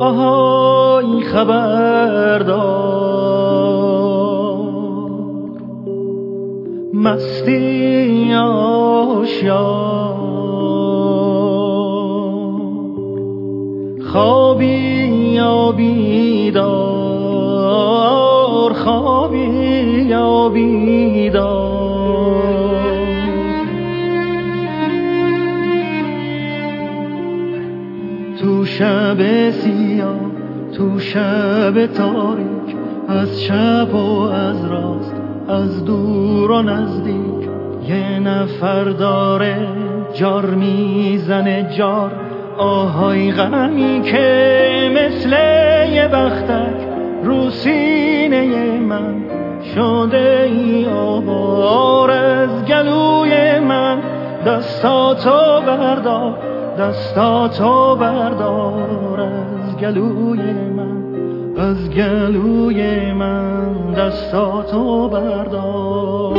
آهای خبردار. مستی آشیار خوابی یا بیدار خوابی یا بیدار. تو شب تو شب تاریک از شب و از راست از دور و نزدیک. یه نفر داره جار می‌زنه جار آهای غمی که مثل یه بختک رو سینه من. شده ای آوار از گلوی من دستاتو بردار دستاتو بردار از گلوی من از گلوی من دستاتو بردار.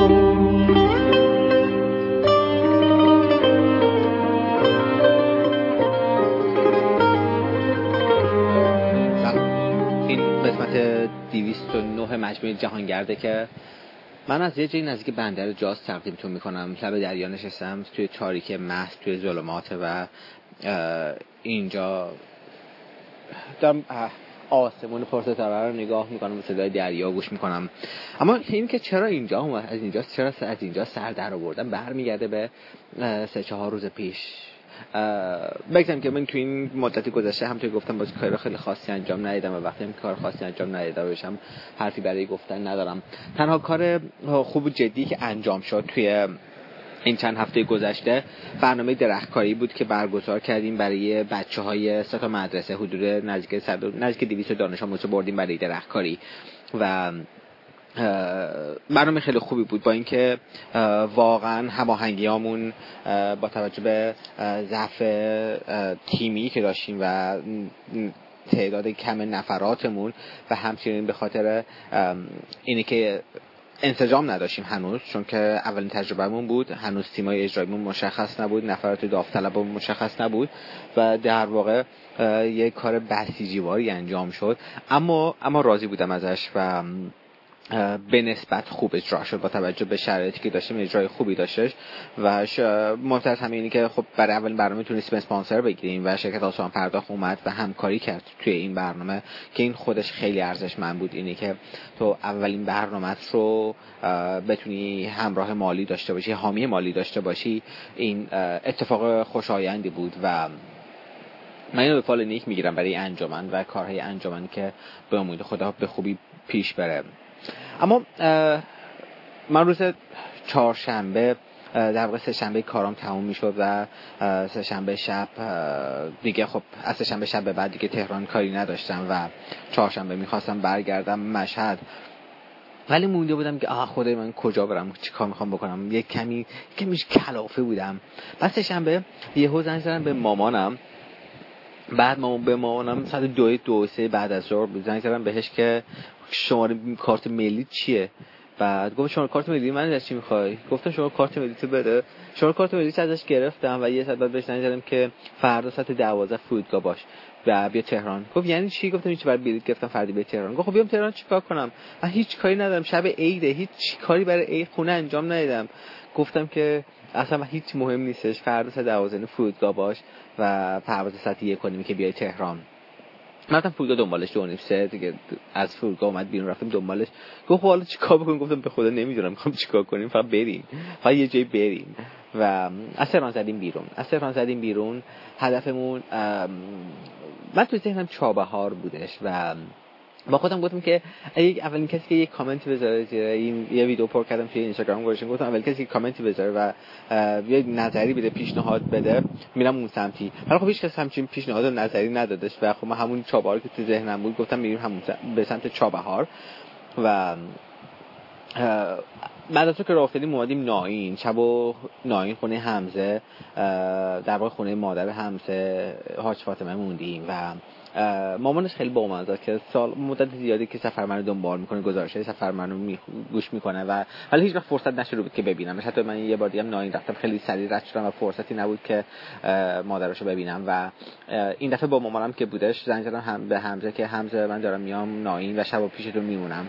قسمت 209 مجموعه جهانگرده که من از یه جایی نزدیک بندر جاز تقدیمتون می‌کنم. لب دریا نشستم توی تاریک محض توی ظلمات و اینجا دارم آسمون پرستاره رو نگاه می‌کنم و صدای دریا گوش می‌کنم. اما این که چرا اینجا از اینجا چرا از اینجا سر در آوردم برمیگرده به سه چهار روز پیش. بگم که من تو این مدت گذشته هم توی گفتم باز کار خیلی خاصی انجام ندیدم و وقتی هم کار خاصی انجام ندیدم باشم حرفی برای گفتن ندارم. تنها کار خوب و جدی که انجام شد توی این چند هفته گذشته برنامه درختکاری بود که برگزار کردیم برای بچه های ستا مدرسه حدود نزدیک نزدیک 200 دانش آموز بردیم برای درختکاری. و برنامه خیلی خوبی بود با اینکه واقعا هماهنگیامون با توجه به ضعف تیمی که داشتیم و تعداد کم نفراتمون و همچنین به خاطر اینی که انسجام نداشتیم هنوز چون که اولین تجربهمون بود. هنوز تیمای اجراییمون مشخص نبود نفرات داوطلبمون مشخص نبود و در واقع یک کار بسیجیواری انجام شد. اما اما راضی بودم ازش و به نسبت خوب اجرا شد با توجه به شرایطی که داشتیم اجرای خوبی داشتش. و مهمتر از همه که خب برای اولین برنامه تونستیم اسپانسر بگیریم و شرکت آسان پرداخت اومد و همکاری کرد توی این برنامه که این خودش خیلی ارزشمند بود. اینی که تو اولین برنامه رو بتونی همراه مالی داشته باشی حامی مالی داشته باشی. این اتفاق خوشایندی بود و من اینو به فال نیک می‌گیرم برای انجمن و کارهای انجمن که به امید خدا به خوبی پیش بره. اما من روز چهارشنبه در واقع سه شنبه کارام تموم می‌شد و سه شنبه شب دیگه خب از سه شنبه شب به بعد دیگه تهران کاری نداشتم و چهارشنبه می‌خواستم برگردم مشهد. ولی مونده بودم که آه خدای من کجا برم؟ چی کار می‌خوام بکنم؟ یک کمی کمیش کلافه بودم. سه شنبه یه زنگ زدم به مامانم. بعد مامان به مامانم ساعت دو دو سه بعد از ظهر زنگ زدم بهش که شماره کارت ملی چیه؟ بعد گفت شما کارت ملی من از چی می‌خوای؟ گفتم شما کارت ملی تو بده. شما کارت ملی ازش گرفتم و یه ساعت بعد بهش زنگ زدم که فردا ساعت 12 فرودگاه باش و بیا تهران. گفت یعنی چی؟ گفتم هیچ برای بلیط گرفتم فردا بیا تهران. گفت خب بیام تهران چیکار کنم؟ من هیچ کاری ندارم شب عیده هیچ کاری برای عید خونه انجام ندیدم. گفتم که اصلا هیچ مهم نیستش فردا ساعت 12 فرودگاه باش. و پرواز یک کنیم که بیای تهران. رفتم فرودگاه دنبالش دو سه دیگه از فرودگاه اومد بیرون رفتم دنبالش. گفت خب حالا چیکار بکنیم؟ گفتم به خدا نمی‌دونم می‌خوام چیکار کنیم فقط بریم. فقط یه جایی بریم. و از تهران زدیم بیرون. از تهران زدیم بیرون هدفمون من تو ذهنم چابهار بودش و با خودم گفتم که اگه اولین کسی که یک کامنتی بذاره زیر این یه ویدیو پر کردم توی اینستاگرام گذاشتم گفتم اولین کسی که کامنتی بذاره و یه نظری بده پیشنهاد بده میرم اون سمتی. ولی خب هیچ کس همچین پیشنهاد و نظری ندادش و خب من همون چابهار که تو ذهنم بود گفتم میریم همون به سمت چابهار. و بعد از تو که راه افتادیم اومدیم ناین. شب و ناین خونه همزه در واقع خونه مادر همزه حاج فاطمه موندیم و مامانش خیلی با که سال مدت زیادی که سفر منو دنبال می‌کنه گزارش های سفر منو می گوش می‌کنه و حالا هیچ وقت فرصت نشده بود که ببینم حتی من یه بار دیگه ناین رفتم خیلی سریع رد شدم و فرصتی نبود که مادرشو ببینم و این دفعه با مامانم که بودش زنگ زدم هم به همزه که همزه من دارم میام ناین و شب و پیشتون میمونم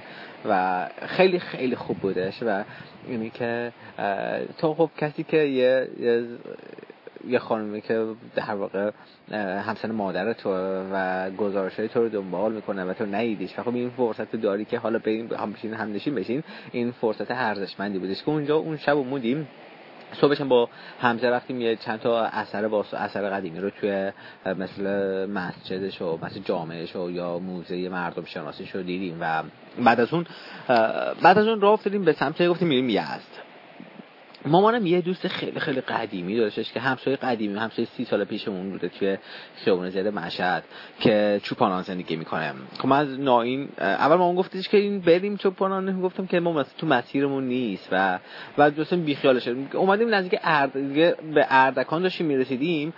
و خیلی خیلی خوب بودش و یعنی که تو خب کسی که یه یه خانمی که در واقع همسن مادر تو و گزارش های تو رو دنبال می‌کنه و تو نیدیش. و خب این فرصت داری که حالا بریم هم بشین هم نشین بشین این فرصت ارزشمندی بودش که اونجا اون شب موندیم صبحش با همزه رفتیم یه چند تا اثر باس اثر قدیمی رو توی مثل مسجدش و مثل جامعهش و یا موزه مردم شناسیش رو دیدیم و بعد از اون بعد از اون راه افتادیم به سمت گفتیم میریم یزد. مامانم یه دوست خیلی خیلی قدیمی داشتش که همسایه قدیمی همسایه سی سال پیشمون بوده توی خیابون زیاد مشهد که چوپانان زندگی می‌کنه. خب من از ناین اول مامان گفتش که این بریم چوپانان گفتم که ما تو مسیرمون نیست و بعد دوستم بیخیالش اومدیم نزدیک ارد به اردکان داشتیم می‌رسیدیم.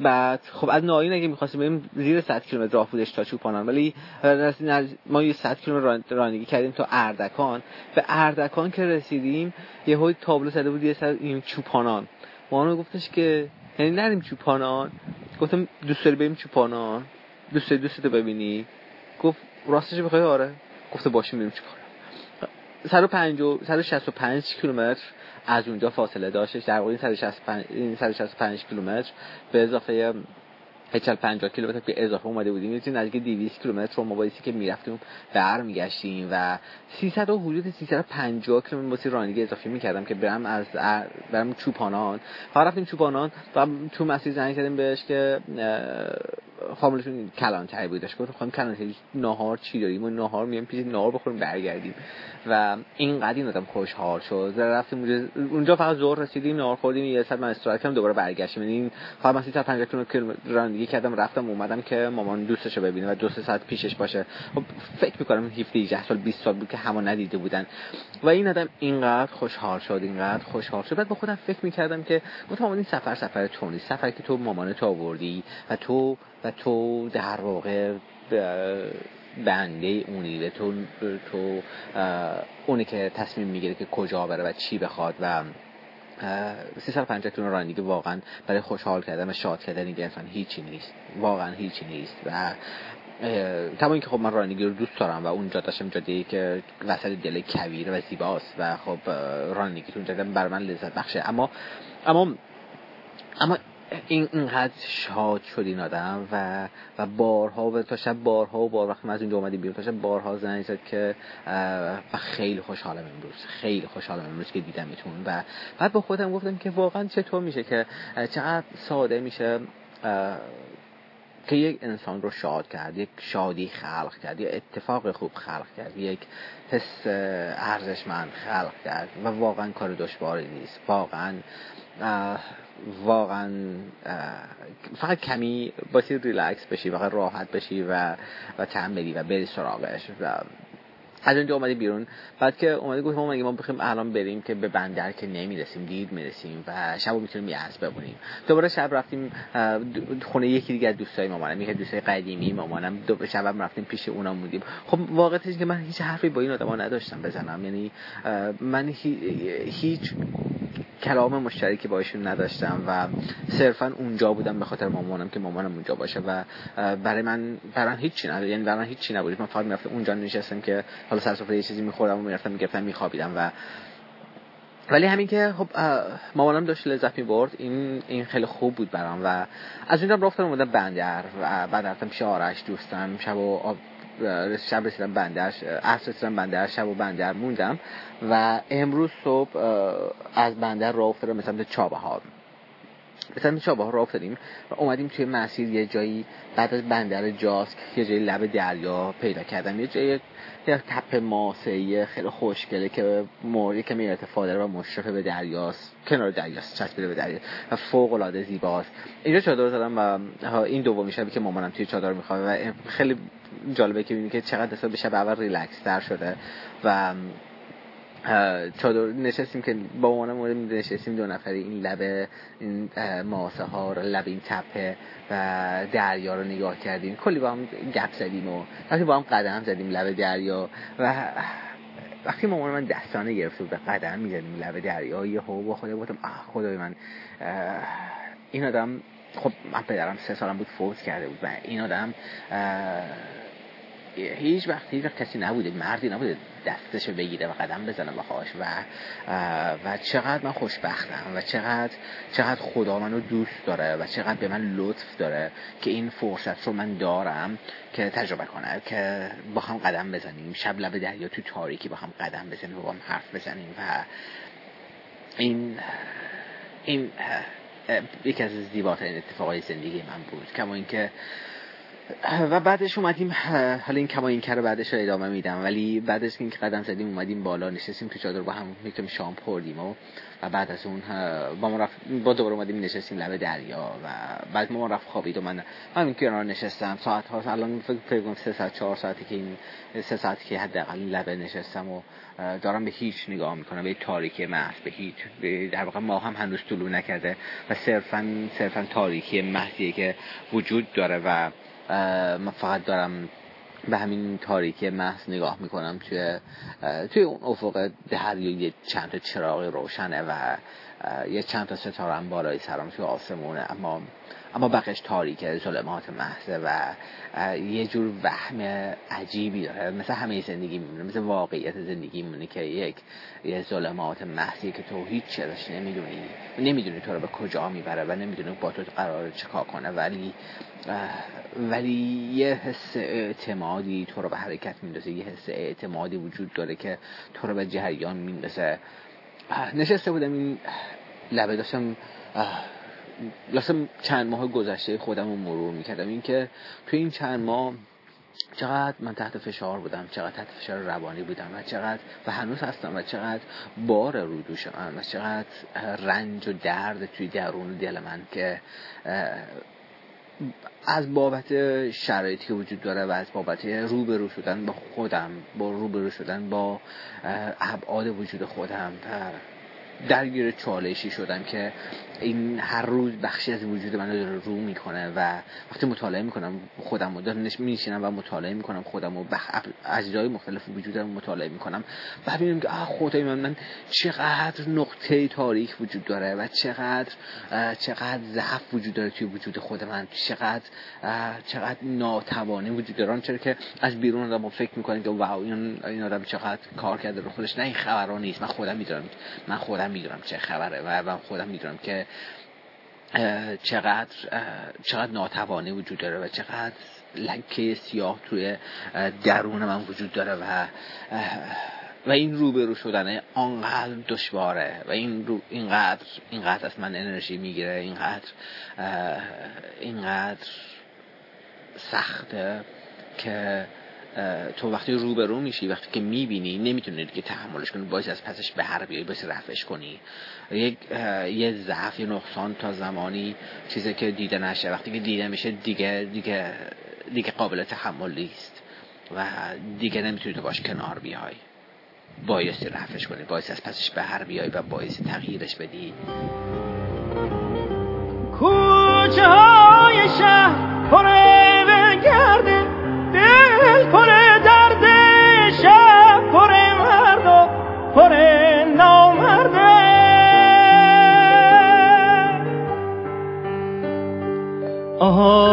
بعد خب از ناین اگه می‌خواستیم بریم زیر 100 کیلومتر راه بودش تا چوپانان. ولی ما یه 100 کیلومتر رانندگی کردیم تا اردکان. به اردکان که رسیدیم یه های تابلو زده بود یه سر این چوپانان. ما گفتش که یعنی نریم چوپانان. گفتم دوست داری بریم چوپانان؟ دوست داری دوست ببینی؟ گفت راستش بخوای؟ آره. گفته باشه میریم چوپانان. 150 165 کیلومتر از اونجا فاصله داشتش. در واقع این 165 کیلومتر به اضافه 50 کیلومتر به اضافه اومده بودیم. یعنی نزدیک 200 کیلومتر رو مبایسی که می‌رفتیم برمیگشتیم و 300 و حدود 350 کیلومتر واسه رانندگی اضافه می‌کردم که برم از برم چوپانان. ها رفتیم چوپانان و تو مسیر زنگ زدیم بهش که فامیلشون کلانتری بودش گفتم خانم کلانتری ناهار چی داریم و ناهار میام پیش ناهار بخوریم برگردیم. و این قدیم آدم خوشحال شد. رفتیم اونجا. فقط زور رسیدیم ناهار خوردیم. یه ساعت من استراحت کردم دوباره برگشتیم. یعنی فقط من 350 کیلومتر رانندگی کردم رفتم اومدم که مامان دوستشو ببینه و دو سه ساعت پیشش باشه. خب فکر می‌کنم 17 18 سال 20 سال بود که همه ندیده بودن. و این آدم اینقدر خوشحال شد اینقدر خوشحال شد. بعد با خودم فکر می‌کردم که گفتم این سفر سفر تو نیست. سفر که تو مامان تو آوردی و تو و تو در واقع بنده اونی و تو تو اونی که تصمیم می‌گیره که کجا بره و چی بخواد و 350 کیلومتر رانندگی واقعا برای خوشحال کردن و شاد کردن این انسان هیچی نیست. واقعا هیچی نیست. و تمام اینکه خب من رانندگی رو دوست دارم و اونجا داشتم جاده که وسط دل کویر و زیباست و خب رانندگی تو اونجا بر من لذت بخشه. اما اما اما این اینقدر شاد شد این آدم و و بارها و تا شب بارها و بار وقت از اونجا اومدیم بیرون تا شب بارها زنگ زد که و خیلی خوشحالم امروز خیلی خوشحالم امروز که دیدمتون و بعد با خودم گفتم که واقعا چطور میشه که چقدر ساده میشه که یک انسان رو شاد کرد یک شادی خلق کرد یک اتفاق خوب خلق کرد یک حس ارزشمند خلق کرد. و واقعا کار دشواری نیست. واقعا واقعا فقط کمی باسی ریلکس بشی فقط راحت بشی و و تم بدی و بری سراغش و از اونجا اومدی بیرون. بعد که اومدی گفت ما ما بخیم الان بریم که به بندر که نمی‌رسیم دید می‌رسیم و شب می‌تونیم یز بمونیم دوباره شب رفتیم خونه یکی دیگه از دوستای مامانم یکی دوستای قدیمی مامانم. دو شب رفتیم پیش اونا بودیم خب واقعیتش که من هیچ حرفی با این آدما نداشتم بزنم. یعنی من هیچ کلام مشترکی باشون نداشتم و صرفا اونجا بودم به خاطر مامانم که مامانم اونجا باشه و برای من برای من هیچی نداشت یعنی برای من هیچی نبود. من فقط می‌رفتم اونجا نشستم که حالا سر سفره یه چیزی میخوردم و می‌رفتم می‌گرفتم میخوابیدم و ولی همین که خب مامانم داشت لذت می‌برد. این این خیلی خوب بود برام و از اونجا رفتم اومدم بندر و بعد رفتم پیش آرش دوستم. شب و شب رسیدم بندر عصر رسیدم بندر شب و بندر موندم. و امروز صبح از بندر راه افتادم به سمت چابهار. به سمت چابهار راه افتادیم و اومدیم توی مسیر یه جایی بعد از بندر جاسک یه جایی لب دریا پیدا کردم یه جایی یه تپ ماسه خیلی خوشگله که موری که میره ارتفاع و مشرف به دریاست کنار دریاست چسبیده به دریا و فوق العاده زیباست. اینجا چادر زدم و این دومی شبی که مامانم توی چادر می‌خواد و خیلی جالبه که ببینید که چقدر به شب اول ریلکس تر شده و چادر نشستیم که با عنوان مورد نشستیم دو نفری این لب این ماسه ها رو لب این تپه و دریا رو نگاه کردیم. کلی با هم گپ زدیم و وقتی با هم قدم زدیم لب دریا و وقتی مامان من دستانه گرفته بود به قدم می‌زدیم لب دریا یه هو با خدا بودم آه خدای من. این آدم خب من پدرم سه سالم بود فوت کرده بود و این آدم هیچ وقت هیچ وقت کسی نبوده مردی نبوده دستشو بگیره و قدم بزنه باهاش و و چقدر من خوشبختم و چقدر چقدر خدا منو دوست داره و چقدر به من لطف داره که این فرصت رو من دارم که تجربه کنم که با هم قدم بزنیم. شب لب دریا تو تاریکی با هم قدم بزنیم و با هم حرف بزنیم. و این این یکی از زیباترین اتفاقای زندگی من بود. کما اینکه و بعدش اومدیم حالا این کما این کار بعدش ادامه میدم. ولی بعدش این که قدم زدیم اومدیم بالا نشستیم تو چادر با هم می‌تونیم شام خوردیم و و بعد از اون با ما رفت با دوباره اومدیم نشستیم لب دریا و بعد ما رفت خوابید و من همین کنار نشستم. ساعت ها الان فکر کنم سه ساعت چهار ساعتی که این سه ساعتی که حداقل لبه نشستم و دارم به هیچ نگاه می‌کنم به تاریکی محض به هیچ در واقع ما هم هنوز طلوع نکرده و صرفا صرفا تاریکی محضیه که وجود داره و من فقط دارم به همین تاریکی محض نگاه می‌کنم توی توی اون افق یه چند تا چراغ روشنه و یه چند تا ستاره هم بالای سرم توی آسمونه اما اما بقیش تاریکه ظلمات محضه و یه جور وهم عجیبی داره. مثل همه زندگی میمونه مثل واقعیت زندگی میمونه که یک یه ظلمات محضی که تو هیچ چیزش نمی‌دونی نمی‌دونی تو رو به کجا می‌بره و نمی‌دونی با تو قرار چکا کنه ولی ولی یه حس اعتمادی تو رو به حرکت میندازه. یه حس اعتمادی وجود داره که تو رو به جریان میندازه. نشسته بودم این لبه داشتم لازم چند ماه گذشته خودم رو مرور می‌کردم. اینکه تو این چند ماه چقدر من تحت فشار بودم چقدر تحت فشار روانی بودم و چقدر و هنوز هستم و چقدر بار رو دوش من و چقدر رنج و درد توی درون دل من که از بابت شرایطی که وجود داره و از بابت روبرو شدن با خودم با روبرو شدن با ابعاد وجود خودم درگیر چالشی شدم که این هر روز بخشی از وجود من رو رو می‌کنه و وقتی مطالعه می‌کنم خودم رو دارم میشینم و مطالعه می‌کنم خودم و بخ... اجزای مختلف وجودم رو مطالعه می‌کنم و ببینم که خدای من من چقدر نقطه تاریخ وجود داره و چقدر چقدر ضعف وجود داره توی وجود خود من چقدر چقدر ناتوانی وجود داره. چرا که از بیرون آدم فکر می‌کنیم که واو این این آدم چقدر کار کرده رو خودش نه این خبرها نیست. من خودم می‌دونم من خودم می‌دونم چه خبره و من خودم می‌دونم که چقدر چقدر ناتوانی وجود داره و چقدر لکه سیاه توی درون من وجود داره و و این روبرو شدن آنقدر دشواره و این رو اینقدر اینقدر از من انرژی می‌گیره اینقدر اینقدر سخته که تو وقتی روبرو میشی وقتی که می‌بینی نمی‌تونی دیگه تحملش کنی باید از پسش به هر بیایی باید رفش کنی. یک یه ضعف یه نقصان تا زمانی چیزی که دیده نشه. وقتی که دیده میشه دیگه دیگه دیگه قابل تحمل نیست و دیگه نمی‌تونی تو باش کنار بیای. بایستی رفش کنی. باید از پسش به هر بیای و باید تغییرش بدی. کوچه های شهر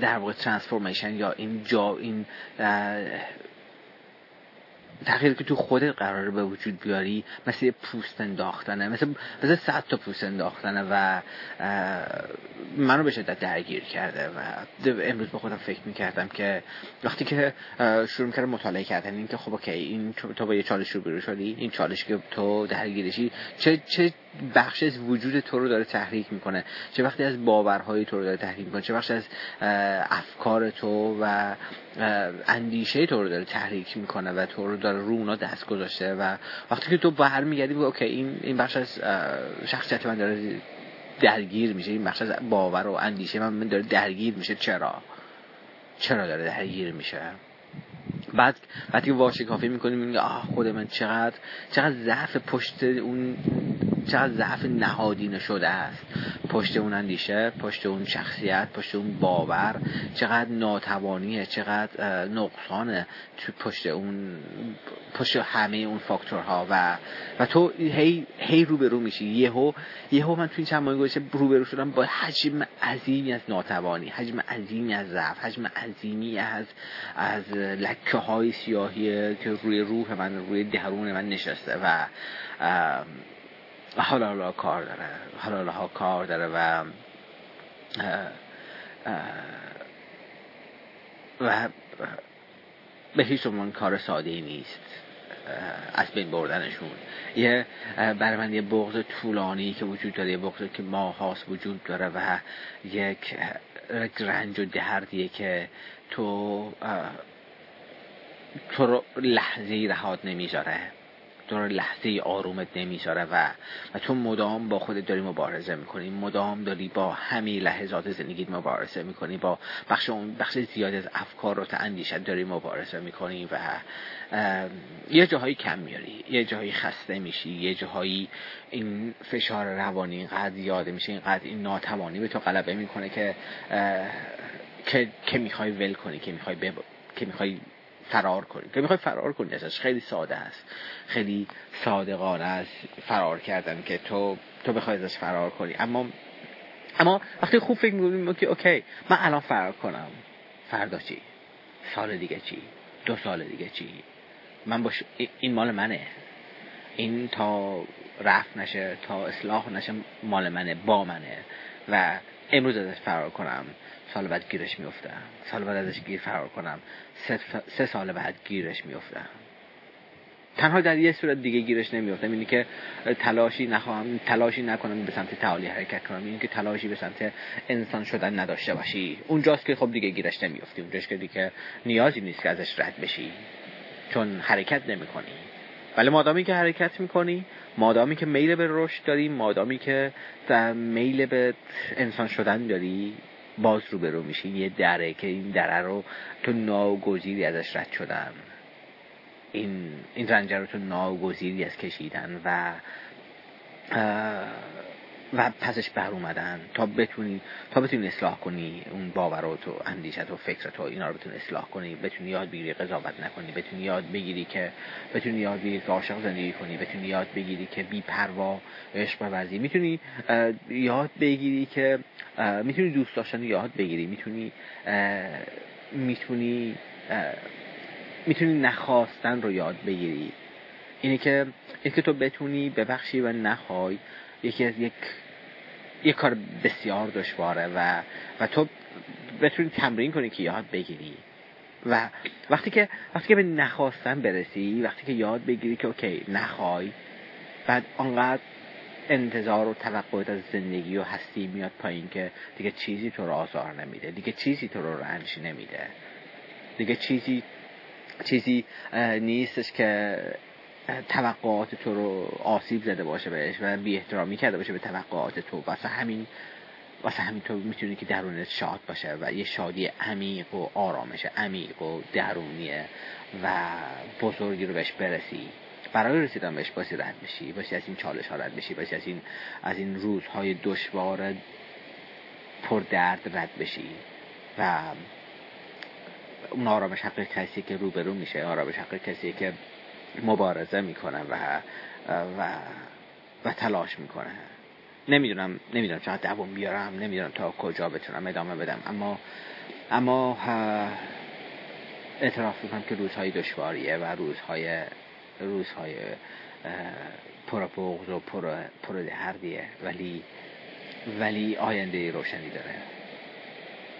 در واقع ترانسفورمیشن یا این جا این تغییری که تو خودت قرار به وجود بیاری مثل پوست انداختنه مثل مثل صد تا پوست انداختنه و منو به شدت درگیر کرده و امروز به خودم فکر می‌کردم که وقتی که شروع می‌کردم مطالعه کردن این که خب اوکی این تو با یه چالش رو شدی این چالش که تو درگیرشی چه چه بخش از وجود تو رو داره تحریک می‌کنه. چه وقتی از باورهای تو رو داره تحریک می‌کنه چه بخش از افکار تو و اندیشه تو رو داره تحریک می‌کنه و تو رو داره رو اونا دست گذاشته و وقتی که تو برمیگردی اوکی این این بخش از شخصیت من داره درگیر میشه این بخش از باور و اندیشه من داره درگیر میشه. چرا؟ چرا داره درگیر میشه؟ بعد وقتی که واشه کافی می‌کنیم میگه آه خود من چقدر چقدر ضعف پشت اون چقدر ضعف نهادینه شده است. پشت اون اندیشه پشت اون شخصیت پشت اون باور چقدر ناتوانیه چقدر نقصانه تو پشت اون پشت همه اون فاکتورها. و و تو هی هی رو میشی. یهو یهو من تو این چند ماه گذشته روبرو شدم با حجم عظیمی از ناتوانی حجم عظیمی از ضعف حجم عظیمی از از لکه های سیاهی که روی روح من روی درون من نشسته. و حالا حالا کار داره. حالا ها کار داره و و به هیچ عنوان کار ساده ای نیست از بین بردنشون. یه برای من یه بغض طولانی که وجود داره یه بغض که ماهاست وجود داره و یک رنج و دردیه که تو تو رو لحظه رهات نمی‌ذاره. تو لحظه آرومت نمی‌ذاره و و تو مدام با خودت داری مبارزه می‌کنی. مدام داری با همه لحظات زندگیت مبارزه می‌کنی. با بخش اون بخش زیاد از افکار و اندیشت داری مبارزه می‌کنی و یه جاهایی کم میاری یه جاهایی خسته میشی. یه جاهایی این فشار روانی اینقدر زیاده میشه اینقدر این ناتوانی به تو غلبه می‌کنه که که که می‌خوای ول کنی که می‌خوای بب... که می‌خوای فرار کنی. که می‌خوای فرار کنی ازش. خیلی ساده است. خیلی صادقانه است فرار کردن که تو تو بخوای ازش فرار کنی. اما اما وقتی خوب فکر می‌کنیم که اوکی من الان فرار کنم. فردا چی؟ سال دیگه چی؟ دو سال دیگه چی؟ من باش این مال منه. این تا رفت نشه تا اصلاح نشه مال منه با منه. و امروز ازش فرار کنم. سال بعد گیرش میفتم سال بعد ازش گیر فرار کنم. سه, سال بعد گیرش میفتم تنها در یه صورت دیگه گیرش نمیفتم اینی که تلاشی نخواهم تلاشی نکنم به سمت تعالی حرکت کنم. اینی که تلاشی به سمت انسان شدن نداشته باشی. اونجاست که خب دیگه گیرش نمیفتی اونجاست که دیگه نیازی نیست که ازش رد بشی. چون حرکت نمی‌کنی. ولی مادامی که حرکت می‌کنی مادامی که میل به رشد داری مادامی که میل به انسان شدن داری باز رو برو میشی یه دره که این دره رو تو ناگزیری ازش رد شدن. این این رنجه رو تو ناگزیری از کشیدن و و پسش بر اومدن تا بتونی تا بتونی اصلاح کنی اون باورات و اندیشت و فکرت و اینا رو بتونی اصلاح کنی بتونی یاد بگیری قضاوت نکنی بتونی یاد بگیری که بتونی یاد بگیری که عاشق زندگی کنی بتونی یاد بگیری که بی پروا عشق بورزی می‌تونی یاد بگیری که می‌تونی دوست داشتن یاد بگیری. می‌تونی می‌تونی می‌تونی نخواستن رو یاد بگیری. اینه که اینه که تو بتونی ببخشی و نخوای. یکی از یک یک کار بسیار دشواره و و تو بتونی تمرین کنی که یاد بگیری. و وقتی که وقتی که به نخواستن برسی وقتی که یاد بگیری که اوکی نخوای بعد آنقدر انتظار و توقعات از زندگی و هستی میاد پایین که دیگه چیزی تو رو آزار نمیده دیگه چیزی تو رو رنج نمیده. دیگه چیزی چیزی نیستش که توقعات تو رو آسیب زده باشه بهش و بی احترامی کرده باشه به توقعات تو. واسه همین واسه همین تو می‌تونی که درونت شاد باشه و یه شادی عمیق و آرامش عمیق و درونیه و بزرگی رو بهش برسی. برای رسیدن بهش باسی رد بشی باسی از این چالش ها رد بشی باسی از این از این روزهای دشوار پر درد رد بشی و اون آرامش حق کسی که روبرو میشه آرامش حق کسی که مبارزه می‌کنه و و و تلاش می‌کنه. نمی‌دونم نمی‌دونم چقدر دوام بیارم نمی‌دونم تا کجا بتونم ادامه بدم. اما اما اعتراف می‌کنم که روزهای دشواریه و روزهای روزهای پر بغض و پر, پر دردیه. ولی ولی آینده روشنی داره.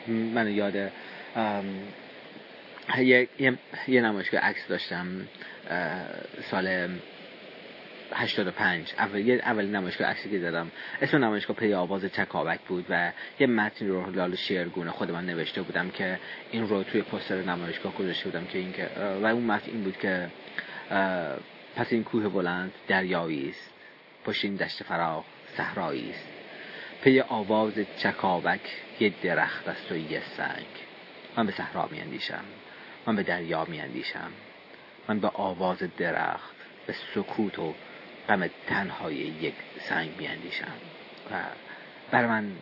من یاد یه, یه نمایشگاه عکس داشتم سال 85 اول اول نمایشگاه عکسی که دادم اسم نمایشگاه پی آواز چکاوک بود و یه متن رو لال شعرگونه خود من نوشته بودم که این رو توی پستر نمایشگاه گذاشته بودم که این که و اون متن این بود که پس این کوه بلند دریایی است. پشت این دشت فراغ صحرایی است. پی آواز چکاوک یه درخت است و یه سنگ. من به صحرا میاندیشم. من به دریا میاندیشم. من به آواز درخت به سکوت و غم تنهای یک سنگ میاندیشم. و بر من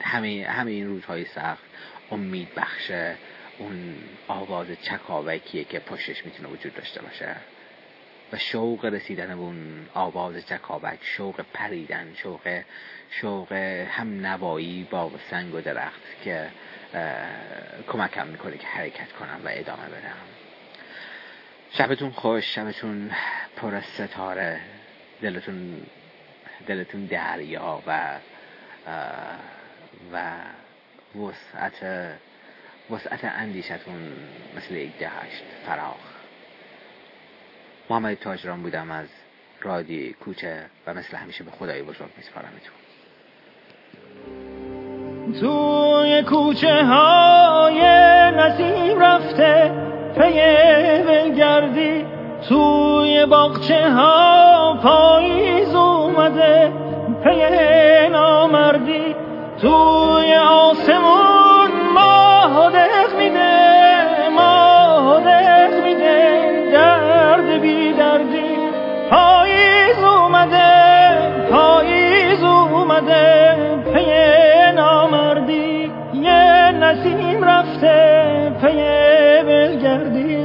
همه, همه این روزهای سخت امید بخشه اون آواز چکاوکیه که پشتش می‌تونه وجود داشته باشه. و شوق رسیدن به اون آواز چکاوک شوق پریدن شوق شوق هم نوایی با سنگ و درخت که کمکم می‌کنه که حرکت کنم و ادامه بدم. شبتون خوش شبتون پر از ستاره. دلتون دلتون دریا و و وسعت وسعت اندیشتون مثل یک دهشت فراخ. محمد تاجران بودم از رادی کوچه و مثل همیشه به خدای بزرگ میسپارمتون. توی کوچه های نسیم رفته پی گردی توی باغچه ها پاییز اومده پی نامردی. توی آسمون ماه دق میده ماه دق میده. درد بی دردی. پاییز اومده پاییز اومده پی نامردی. نسیم رفته پی بلگردی.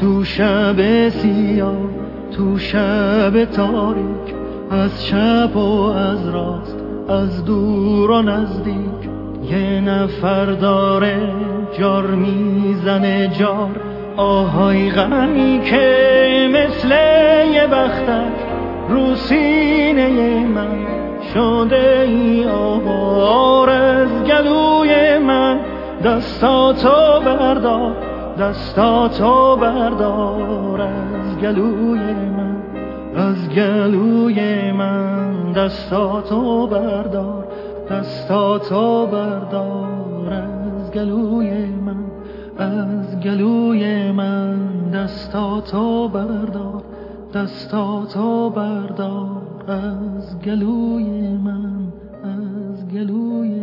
تو شب سیاه تو شب تاریک از شب و از راست از دور و نزدیک. یه نفر داره جار می‌زنه جار. آهای غمی که مثل یه بختک رو سینه من شده ای آوار از گلوی من دستاتو بردار دستاتو بردار. از گلوی من از گلوی من دستاتو بردار. دستا تا بردار از گلوی من از گلوی من. دستا بردار دستا تا بردار از گلوی من از گلوی